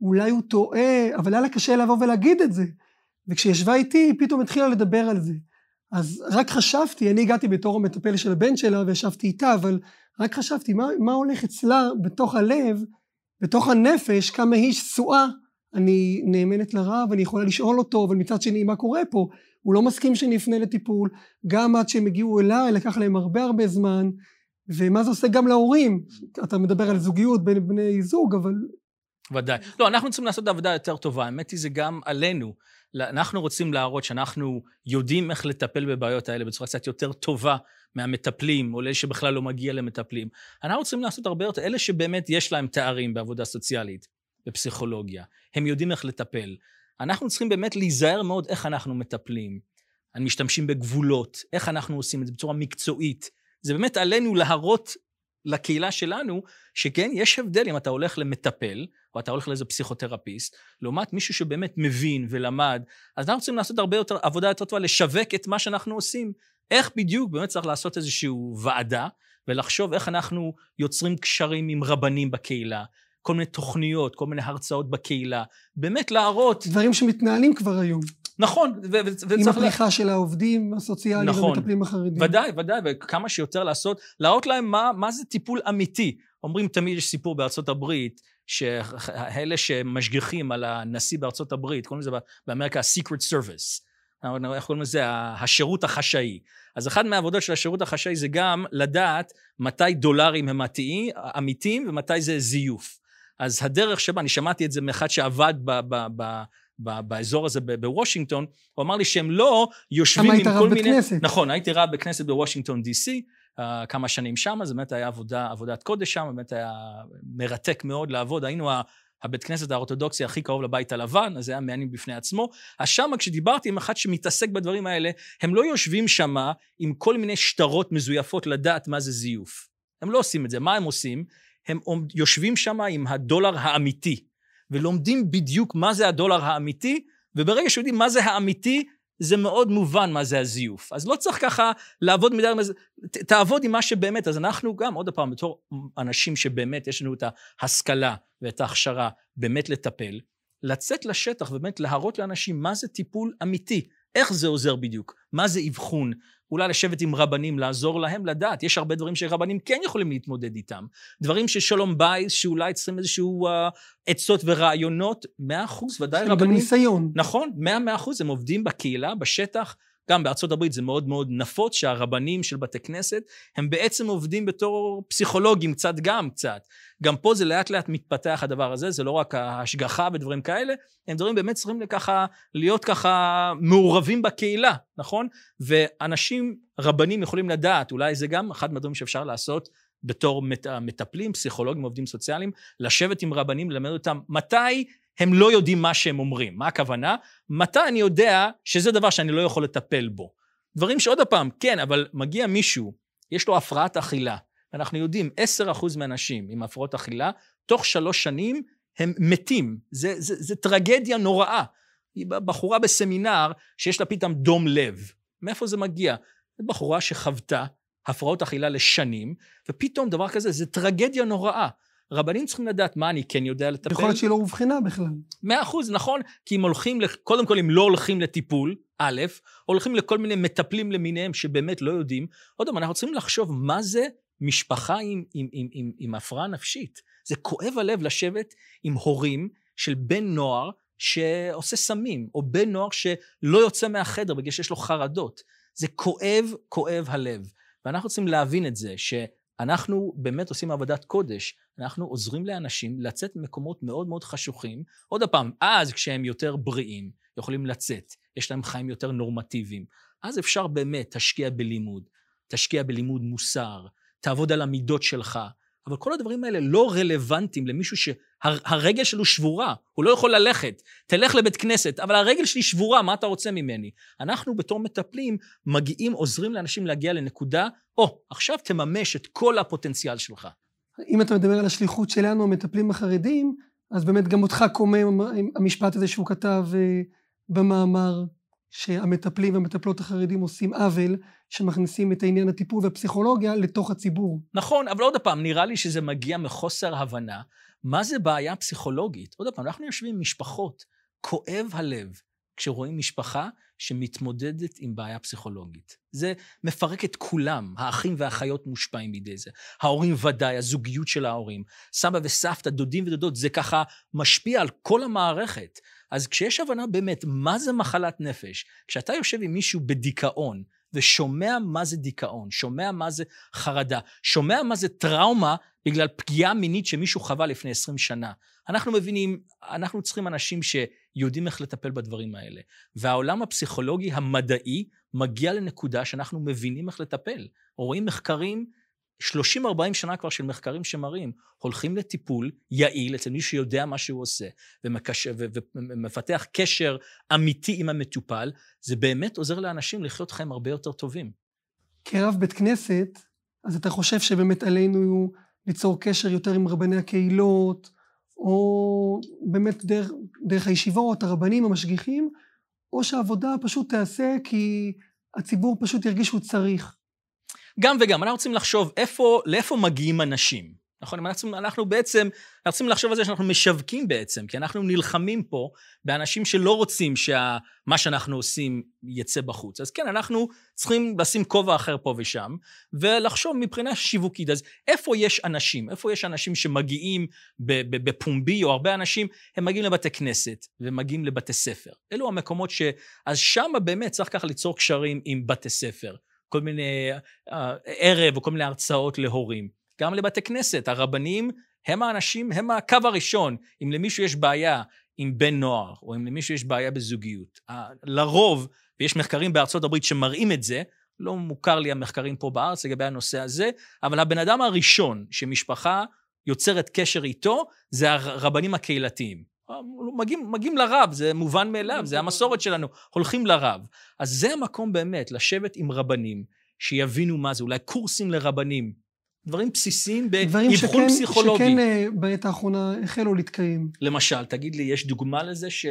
אולי הוא טועה, אבל היה לה קשה לבוא ולהגיד את זה. וכשישבה איתי, היא פתאום התחילה לדבר על זה. אז רק חשבתי, אני הגעתי בתור המטפל של הבן שלה וישבתי איתה, אבל רק חשבתי, מה, מה הולך אצלה בתוך הלב, בתוך הנפש, כמה היא שסועה אני נאמנת לרב, אני יכולה לשאול אותו, אבל מצד שני, מה קורה פה? הוא לא מסכים שאני אפנה לטיפול, גם עד שהם הגיעו אליי, לקח להם הרבה הרבה זמן, ומה זה עושה גם להורים? אתה מדבר על זוגיות בין בני זוג, אבל... ודאי. לא, אנחנו צריכים לעשות עבודה יותר טובה, האמת היא זה גם עלינו. אנחנו רוצים להראות שאנחנו יודעים איך לטפל בבעיות האלה בצורה קצת יותר טובה מהמטפלים, או לאלה שבכלל לא מגיע למטפלים. אנחנו רוצים לעשות הרבה יותר, אלה שבאמת יש להם תארים בעבודה סוציאלית, בפסיכולוגיה, הם יודעים איך לטפל. אנחנו צריכים באמת להיזהר מאוד איך אנחנו מטפלים. משתמשים בגבולות, איך אנחנו עושים את זה בצורה מקצועית. זה באמת עלינו להראות לקהילה שלנו, שכן, יש הבדל אם אתה הולך למטפל, או אתה הולך לאיזה פסיכותרפיסט, לעומת מישהו שבאמת מבין ולמד. אז אנחנו צריכים לעשות הרבה יותר, עבודה יותר טובה, לשווק את מה שאנחנו עושים. איך בדיוק באמת צריך לעשות איזושהי ועדה, ולחשוב איך אנחנו יוצרים קשרים עם רבנים בקהילה, כל מיני תוכניות, כל מיני הרצאות בקהילה, באמת להראות... דברים שמתנהלים כבר היום. נכון, ו- וצריך... עם הפריחה לה... של העובדים הסוציאליים נכון, והמטפלים החרדים. ודאי, ודאי, וכמה שיותר לעשות, להראות להם מה, מה זה טיפול אמיתי. אומרים תמיד, יש סיפור בארצות הברית, שאלה שמשגיחים על הנשיא בארצות הברית, קוראים לזה באמריקה ה-Secret Service. איך קוראים לזה? השירות החשאי. אז אחת מהעבודות של השירות החשאי זה גם לדעת מתי דולרים הם אמיתיים ומתי זה זיוף. אז הדרך שבה, אני שמעתי את זה מאחד שעבד ב, ב, ב, ב, באזור הזה בוושינגטון, הוא אמר לי שהם לא יושבים עם כל מיני... כמה היית רב בכנסת. נכון, הייתי רב בכנסת בוושינגטון די.סי, uh, כמה שנים שם, זה באמת היה עבודה, עבודת קודש שם, באמת היה מרתק מאוד לעבוד, היינו הבית כנסת האורתודוקסי הכי קרוב לבית הלבן, אז זה היה מעניין בפני עצמו. אז שמה, כשדיברתי עם אחד שמתעסק בדברים האלה, הם לא יושבים שמה עם כל מיני שטרות מזויפות לדעת מה זה זיוף. הם לא עושים את זה. מה הם עושים? הם יושבים שמה עם הדולר האמיתי, ולומדים בדיוק מה זה הדולר האמיתי, וברגע שיודעים מה זה האמיתי, זה מאוד מובן מה זה הזיוף. אז לא צריך ככה לעבוד מדי, תעבוד עם מה שבאמת. אז אנחנו גם, עוד פעם, בתור אנשים שבאמת יש לנו את ההשכלה ואת ההכשרה באמת לטפל, לצאת לשטח ובאמת להראות לאנשים מה זה טיפול אמיתי, איך זה עוזר בדיוק, מה זה אבחון, אולי לשבת עם רבנים, לעזור להם לדעת. יש הרבה דברים שרבנים כן יכולים להתמודד איתם. דברים ששלום בייס, שאולי צריכים איזשהו uh, עצות ורעיונות, מאה אחוז, ודאי רבנים. גם ניסיון. נכון, מאה, מאה אחוז, הם עובדים בקהילה, בשטח. גם בארצות הברית זה מאוד מאוד נפוץ שהרבנים של בתי כנסת הם בעצם עובדים בתור פסיכולוגים קצת גם קצת. גם פה זה לאט לאט מתפתח הדבר הזה, זה לא רק ההשגחה ודברים כאלה, הם דברים באמת צריכים ככה להיות ככה מעורבים בקהילה, נכון? ואנשים, רבנים יכולים לדעת, אולי זה גם אחד מהדברים שאפשר לעשות בתור מטפלים, פסיכולוגים, עובדים סוציאליים, לשבת עם רבנים, ללמד אותם מתי הם לא יודעים מה שהם אומרים. מה הכוונה? מתי אני יודע שזה דבר שאני לא יכול לטפל בו? דברים שעוד פעם, כן, אבל מגיע מישהו, יש לו הפרעת אכילה, אנחנו יודעים, 10% מהאנשים עם הפרעות אכילה, תוך שלוש שנים הם מתים. זה, זה, זה טרגדיה נוראה. בחורה בסמינר שיש לה פתאום דום לב. מאיפה זה מגיע? זו בחורה שחוותה הפרעות אכילה לשנים, ופתאום דבר כזה, זה טרגדיה נוראה. רבנים צריכים לדעת מה אני כן יודע לטפל. יכול להיות שהיא לא אובחנה בכלל. מאה אחוז, נכון, כי אם הולכים, קודם כל אם לא הולכים לטיפול, א', הולכים לכל מיני מטפלים למיניהם שבאמת לא יודעים. עוד פעם, אנחנו צריכים לחשוב מה זה משפחה עם, עם, עם, עם, עם הפרעה נפשית. זה כואב הלב לשבת עם הורים של בן נוער שעושה סמים, או בן נוער שלא יוצא מהחדר בגלל שיש לו חרדות. זה כואב, כואב הלב. ואנחנו צריכים להבין את זה, ש... אנחנו באמת עושים עבודת קודש, אנחנו עוזרים לאנשים לצאת ממקומות מאוד מאוד חשוכים. עוד פעם, אז כשהם יותר בריאים, יכולים לצאת, יש להם חיים יותר נורמטיביים, אז אפשר באמת, תשקיע בלימוד, תשקיע בלימוד מוסר, תעבוד על המידות שלך, אבל כל הדברים האלה לא רלוונטיים למישהו שהרגל שלו שבורה, הוא לא יכול ללכת. תלך לבית כנסת, אבל הרגל שלי שבורה, מה אתה רוצה ממני? אנחנו בתור מטפלים מגיעים, עוזרים לאנשים להגיע לנקודה, או, oh, עכשיו תממש את כל הפוטנציאל שלך. אם אתה מדבר על השליחות שלנו, המטפלים החרדים, אז באמת גם אותך קומם המשפט הזה שהוא כתב אה, במאמר שהמטפלים והמטפלות החרדים עושים עוול, שמכניסים את העניין הטיפול והפסיכולוגיה לתוך הציבור. נכון, אבל עוד פעם, נראה לי שזה מגיע מחוסר הבנה מה זה בעיה פסיכולוגית. עוד פעם, אנחנו יושבים עם משפחות, כואב הלב כשרואים משפחה שמתמודדת עם בעיה פסיכולוגית. זה מפרק את כולם, האחים והאחיות מושפעים בידי זה. ההורים ודאי, הזוגיות של ההורים, סבא וסבתא, דודים ודודות, זה ככה משפיע על כל המערכת. אז כשיש הבנה באמת מה זה מחלת נפש, כשאתה יושב עם מישהו בדיכאון, ושומע מה זה דיכאון, שומע מה זה חרדה, שומע מה זה טראומה בגלל פגיעה מינית שמישהו חווה לפני 20 שנה. אנחנו מבינים, אנחנו צריכים אנשים שיודעים איך לטפל בדברים האלה. והעולם הפסיכולוגי המדעי מגיע לנקודה שאנחנו מבינים איך לטפל. רואים מחקרים 30-40 שנה כבר של מחקרים שמראים, הולכים לטיפול יעיל אצל מי שיודע מה שהוא עושה, ומקש... ומפתח קשר אמיתי עם המטופל, זה באמת עוזר לאנשים לחיות חיים הרבה יותר טובים. כרב בית כנסת, אז אתה חושב שבאמת עלינו ליצור קשר יותר עם רבני הקהילות, או באמת דרך, דרך הישיבות, הרבנים, המשגיחים, או שהעבודה פשוט תיעשה כי הציבור פשוט ירגיש שהוא צריך. גם וגם, אנחנו רוצים לחשוב איפה, לאיפה מגיעים אנשים. נכון? אנחנו, אנחנו בעצם, אנחנו צריכים לחשוב על זה שאנחנו משווקים בעצם, כי אנחנו נלחמים פה באנשים שלא רוצים שמה שאנחנו עושים יצא בחוץ. אז כן, אנחנו צריכים לשים כובע אחר פה ושם, ולחשוב מבחינה שיווקית. אז איפה יש אנשים? איפה יש אנשים שמגיעים בפומבי, או הרבה אנשים, הם מגיעים לבתי כנסת ומגיעים לבתי ספר. אלו המקומות ש... אז שם באמת צריך ככה ליצור קשרים עם בתי ספר. כל מיני uh, ערב או כל מיני הרצאות להורים. גם לבתי כנסת. הרבנים הם האנשים, הם הקו הראשון. אם למישהו יש בעיה עם בן נוער, או אם למישהו יש בעיה בזוגיות, לרוב, ויש מחקרים בארצות הברית שמראים את זה, לא מוכר לי המחקרים פה בארץ לגבי הנושא הזה, אבל הבן אדם הראשון שמשפחה יוצרת קשר איתו, זה הרבנים הקהילתיים. מגיעים, מגיעים לרב, זה מובן מאליו, זה המסורת שלנו, הולכים לרב. אז זה המקום באמת, לשבת עם רבנים, שיבינו מה זה, אולי קורסים לרבנים, דברים בסיסיים באבחון פסיכולוגי. דברים שכן אה, בעת האחרונה החלו להתקיים. למשל, תגיד לי, יש דוגמה לזה ש,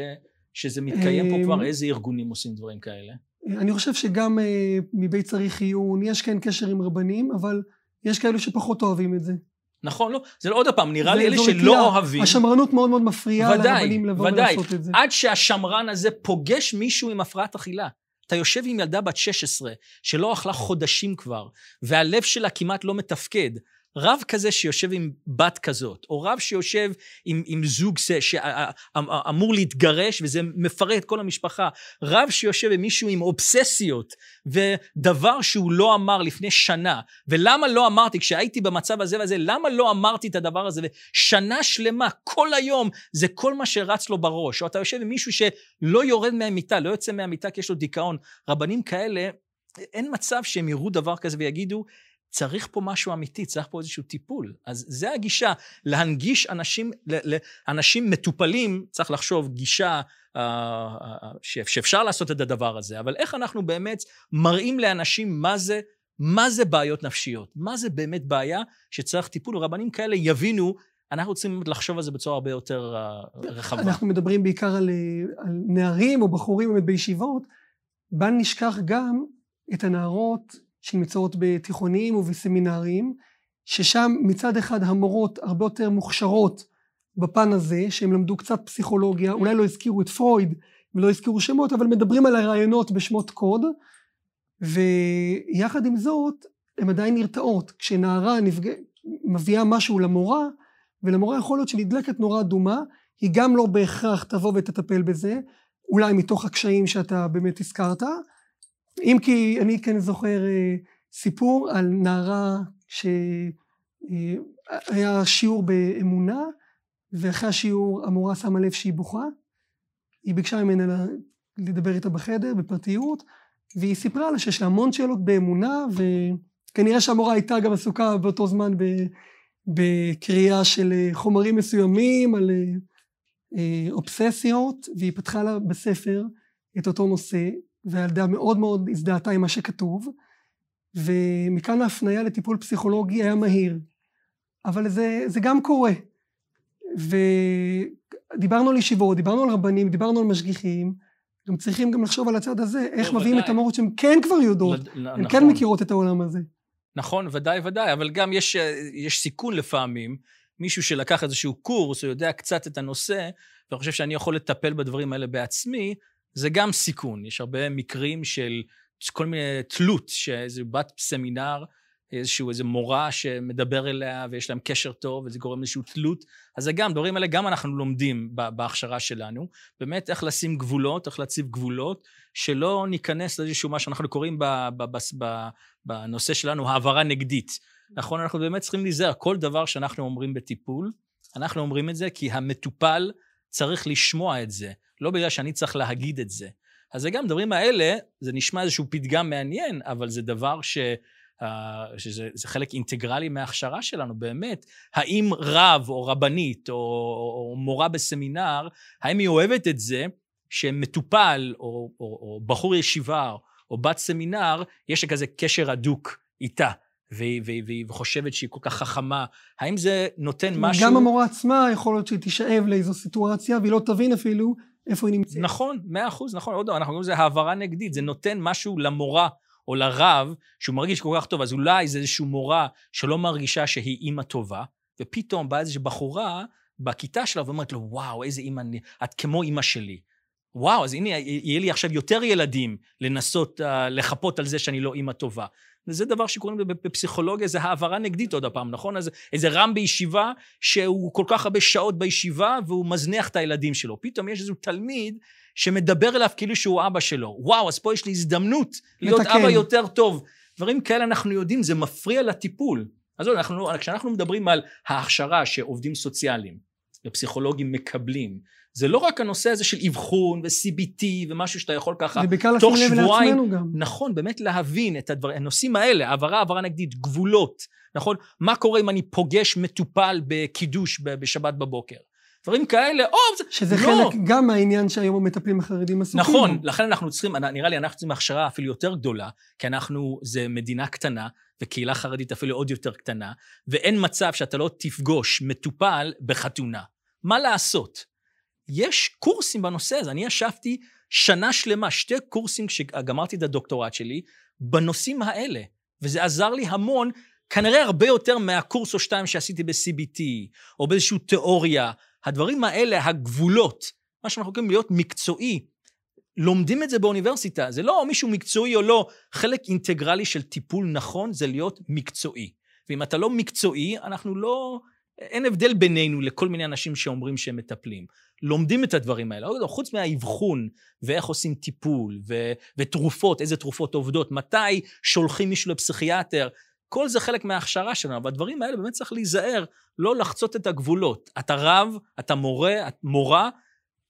שזה מתקיים פה אה, כבר? איזה ארגונים עושים דברים כאלה? אני חושב שגם אה, מבית צריך עיון, יש כן קשר עם רבנים, אבל יש כאלו שפחות אוהבים את זה. נכון, לא, זה לא עוד פעם, נראה לי אלה שלא אוהבים. השמרנות מאוד מאוד מפריעה לרבנים לבוא ודאי, ולעשות את זה. עד שהשמרן הזה פוגש מישהו עם הפרעת אכילה. אתה יושב עם ילדה בת 16 שלא אכלה חודשים כבר, והלב שלה כמעט לא מתפקד. רב כזה שיושב עם בת כזאת, או רב שיושב עם, עם זוג שאמור להתגרש וזה מפרק את כל המשפחה, רב שיושב עם מישהו עם אובססיות ודבר שהוא לא אמר לפני שנה, ולמה לא אמרתי, כשהייתי במצב הזה וזה, למה לא אמרתי את הדבר הזה, ושנה שלמה, כל היום, זה כל מה שרץ לו בראש, או אתה יושב עם מישהו שלא יורד מהמיטה, לא יוצא מהמיטה כי יש לו דיכאון, רבנים כאלה, אין מצב שהם יראו דבר כזה ויגידו, צריך פה משהו אמיתי, צריך פה איזשהו טיפול. אז זה הגישה, להנגיש אנשים, אנשים מטופלים, צריך לחשוב גישה uh, uh, שאפשר לעשות את הדבר הזה, אבל איך אנחנו באמת מראים לאנשים מה זה, מה זה בעיות נפשיות, מה זה באמת בעיה שצריך טיפול, רבנים כאלה יבינו אנחנו רוצים לחשוב על זה בצורה הרבה יותר uh, רחבה. אנחנו מדברים בעיקר על, על נערים או בחורים באמת בישיבות, בל נשכח גם את הנערות שנמצאות בתיכונים ובסמינרים, ששם מצד אחד המורות הרבה יותר מוכשרות בפן הזה, שהם למדו קצת פסיכולוגיה, אולי לא הזכירו את פרויד ולא הזכירו שמות, אבל מדברים על הרעיונות בשמות קוד, ויחד עם זאת, הן עדיין נרתעות. כשנערה נפג... מביאה משהו למורה, ולמורה יכול להיות שנדלקת נורה אדומה, היא גם לא בהכרח תבוא ותטפל בזה, אולי מתוך הקשיים שאתה באמת הזכרת, אם כי אני כן זוכר אה, סיפור על נערה שהיה אה, שיעור באמונה ואחרי השיעור המורה שמה לב שהיא בוכה. היא ביקשה ממנה לדבר איתה בחדר בפרטיות והיא סיפרה לה שיש לה המון שאלות באמונה וכנראה שהמורה הייתה גם עסוקה באותו זמן בקריאה של אה, חומרים מסוימים על אובססיות והיא פתחה לה בספר את אותו נושא והילדה מאוד מאוד הזדהתה עם מה שכתוב, ומכאן ההפניה לטיפול פסיכולוגי היה מהיר. אבל זה, זה גם קורה. ודיברנו על ישיבות, דיברנו על רבנים, דיברנו על משגיחים, גם צריכים גם לחשוב על הצד הזה, איך לא, מביאים את המורות שהן כן כבר יודעות, הן כן נכון. כן מכירות את העולם הזה. נכון, ודאי ודאי, אבל גם יש, יש סיכון לפעמים, מישהו שלקח איזשהו קורס, או יודע קצת את הנושא, וחושב שאני יכול לטפל בדברים האלה בעצמי, זה גם סיכון. יש הרבה מקרים של כל מיני תלות, שאיזה בת סמינר, איזשהו, איזה מורה שמדבר אליה ויש להם קשר טוב וזה גורם לאיזושהי תלות. אז זה גם, דברים האלה גם אנחנו לומדים בהכשרה שלנו. באמת איך לשים גבולות, איך להציב גבולות, שלא ניכנס לאיזשהו מה שאנחנו קוראים בנושא שלנו העברה נגדית. נכון, אנחנו באמת צריכים להיזהר, כל דבר שאנחנו אומרים בטיפול, אנחנו אומרים את זה כי המטופל צריך לשמוע את זה. לא בגלל שאני צריך להגיד את זה. אז זה גם, דברים האלה, זה נשמע איזשהו פתגם מעניין, אבל זה דבר ש... Uh, שזה חלק אינטגרלי מההכשרה שלנו, באמת. האם רב או רבנית או, או מורה בסמינר, האם היא אוהבת את זה שמטופל או, או, או בחור ישיבה או בת סמינר, יש לה כזה קשר הדוק איתה. והיא, והיא, והיא חושבת שהיא כל כך חכמה, האם זה נותן משהו... גם המורה עצמה יכול להיות שהיא תישאב לאיזו סיטואציה והיא לא תבין אפילו איפה היא נמצאת. נכון, מאה אחוז, נכון. עוד דבר, אנחנו קוראים לזה העברה נגדית, זה נותן משהו למורה או לרב, שהוא מרגיש כל כך טוב, אז אולי זה איזושהי מורה שלא מרגישה שהיא אימא טובה, ופתאום באה איזושהי בחורה בכיתה שלה ואומרת לו, וואו, איזה אימא, את כמו אימא שלי. וואו, אז הנה, יהיה לי עכשיו יותר ילדים לנסות uh, לחפות על זה שאני לא אימא טובה. וזה דבר שקוראים בפסיכולוגיה, זה העברה נגדית עוד הפעם, נכון? אז איזה רם בישיבה, שהוא כל כך הרבה שעות בישיבה, והוא מזניח את הילדים שלו. פתאום יש איזה תלמיד שמדבר אליו כאילו שהוא אבא שלו. וואו, אז פה יש לי הזדמנות להיות לתקן. אבא יותר טוב. דברים כאלה אנחנו יודעים, זה מפריע לטיפול. אז אנחנו, כשאנחנו מדברים על ההכשרה שעובדים סוציאליים ופסיכולוגים מקבלים, זה לא רק הנושא הזה של אבחון ו-CBT ומשהו שאתה יכול ככה, תוך שבועיים, גם. נכון, באמת להבין את הדבר, הנושאים האלה, העברה, העברה נגדית, גבולות, נכון? מה קורה אם אני פוגש מטופל בקידוש בשבת בבוקר? דברים כאלה, או, זה, שזה לא. חלק גם מהעניין שהיום המטפלים החרדים עסוקים. נכון, לכן אנחנו צריכים, נראה לי אנחנו צריכים הכשרה אפילו יותר גדולה, כי אנחנו, זה מדינה קטנה, וקהילה חרדית אפילו עוד יותר קטנה, ואין מצב שאתה לא תפגוש מטופל בחתונה. מה לעשות? יש קורסים בנושא הזה. אני ישבתי שנה שלמה, שתי קורסים כשגמרתי את הדוקטורט שלי, בנושאים האלה, וזה עזר לי המון, כנראה הרבה יותר מהקורס או שתיים שעשיתי ב-CBT, או באיזושהי תיאוריה. הדברים האלה, הגבולות, מה שאנחנו קוראים להיות מקצועי, לומדים את זה באוניברסיטה, זה לא מישהו מקצועי או לא, חלק אינטגרלי של טיפול נכון זה להיות מקצועי. ואם אתה לא מקצועי, אנחנו לא... אין הבדל בינינו לכל מיני אנשים שאומרים שהם מטפלים. לומדים את הדברים האלה. חוץ מהאבחון, ואיך עושים טיפול, ו- ותרופות, איזה תרופות עובדות, מתי שולחים מישהו לפסיכיאטר, כל זה חלק מההכשרה שלנו, אבל הדברים האלה באמת צריך להיזהר, לא לחצות את הגבולות. אתה רב, אתה מורה, את מורה,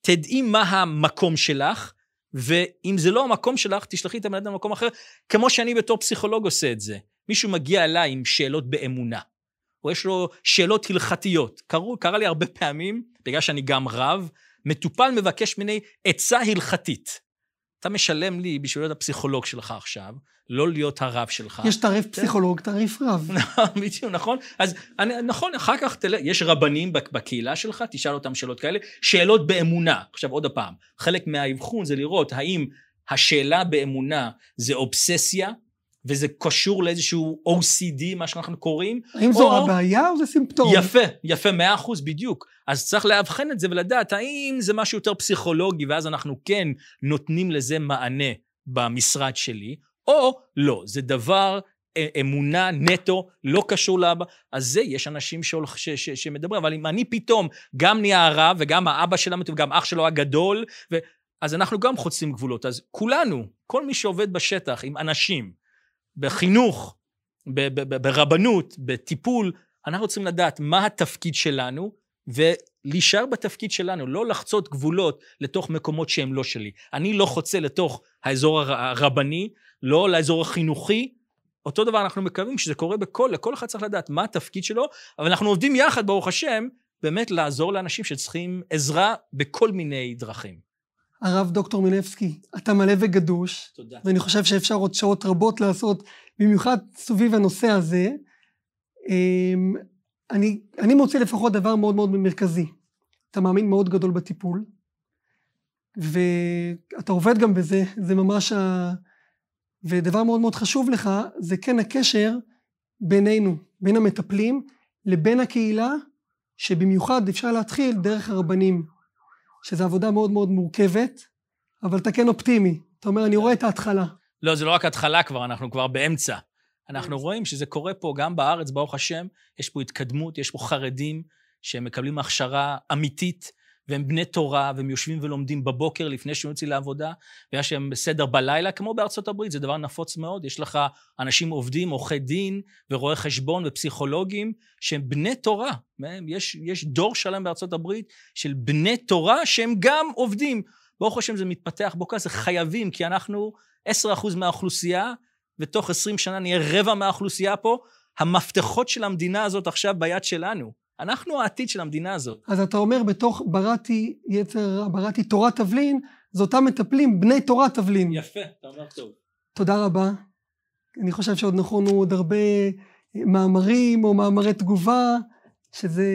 תדעי מה המקום שלך, ואם זה לא המקום שלך, תשלחי את הבן למקום אחר, כמו שאני בתור פסיכולוג עושה את זה. מישהו מגיע אליי עם שאלות באמונה. או יש לו שאלות הלכתיות. קראו, קרה לי הרבה פעמים, בגלל שאני גם רב, מטופל מבקש ממני עצה הלכתית. אתה משלם לי בשביל להיות הפסיכולוג שלך עכשיו, לא להיות הרב שלך. יש תעריף כן? פסיכולוג, תעריף רב. בדיוק, נכון? אז אני, נכון, אחר כך תל... יש רבנים בקהילה שלך, תשאל אותם שאלות כאלה, שאלות באמונה. עכשיו עוד פעם, חלק מהאבחון זה לראות האם השאלה באמונה זה אובססיה, וזה קשור לאיזשהו OCD, מה שאנחנו קוראים. האם זו הבעיה או זה סימפטום? יפה, יפה, מאה אחוז, בדיוק. אז צריך לאבחן את זה ולדעת האם זה משהו יותר פסיכולוגי, ואז אנחנו כן נותנים לזה מענה במשרד שלי, או לא, זה דבר אה, אמונה נטו, לא קשור לאבא, אז זה, יש אנשים שהולך, ש, ש, שמדברים, אבל אם אני פתאום גם נהיה הרב, וגם האבא שלנו, וגם אח שלו הגדול, ו... אז אנחנו גם חוצים גבולות. אז כולנו, כל מי שעובד בשטח עם אנשים, בחינוך, ברבנות, בטיפול, אנחנו צריכים לדעת מה התפקיד שלנו, ולהישאר בתפקיד שלנו, לא לחצות גבולות לתוך מקומות שהם לא שלי. אני לא חוצה לתוך האזור הרבני, לא לאזור החינוכי. אותו דבר אנחנו מקווים שזה קורה בכל, לכל אחד צריך לדעת מה התפקיד שלו, אבל אנחנו עובדים יחד, ברוך השם, באמת לעזור לאנשים שצריכים עזרה בכל מיני דרכים. הרב דוקטור מילבסקי, אתה מלא וגדוש. תודה. ואני חושב שאפשר עוד שעות רבות לעשות, במיוחד סביב הנושא הזה. אמ, אני, אני מוצא לפחות דבר מאוד מאוד מרכזי. אתה מאמין מאוד גדול בטיפול, ואתה עובד גם בזה, זה ממש ה... ודבר מאוד מאוד חשוב לך, זה כן הקשר בינינו, בין המטפלים, לבין הקהילה, שבמיוחד אפשר להתחיל דרך הרבנים. שזו עבודה מאוד מאוד מורכבת, אבל אתה כן אופטימי. אתה אומר, אני רואה את ההתחלה. לא, זה לא רק התחלה כבר, אנחנו כבר באמצע. אנחנו רואים שזה קורה פה גם בארץ, ברוך השם, יש פה התקדמות, יש פה חרדים שמקבלים הכשרה אמיתית, והם בני תורה, והם יושבים ולומדים בבוקר לפני שהם יוצאים לעבודה, ויש להם סדר בלילה, כמו בארצות הברית, זה דבר נפוץ מאוד. יש לך אנשים עובדים, עורכי דין, ורואי חשבון ופסיכולוגים, שהם בני תורה. יש, יש דור שלם בארצות הברית של בני תורה שהם גם עובדים. ברוך השם זה מתפתח בו כזה, חייבים, כי אנחנו 10% מהאוכלוסייה, ותוך 20 שנה נהיה רבע מהאוכלוסייה פה. המפתחות של המדינה הזאת עכשיו ביד שלנו. אנחנו העתיד של המדינה הזאת. אז אתה אומר, בתוך בראתי יצר, בראתי תורת תבלין, זה אותם מטפלים בני תורת תבלין. יפה, אתה אומר טוב. תודה רבה. אני חושב שעוד נכונו עוד הרבה מאמרים או מאמרי תגובה, שזה,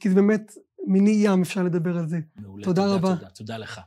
כי זה באמת מיני ים אפשר לדבר על זה. מעולה, תודה, תודה רבה. תודה, תודה לך.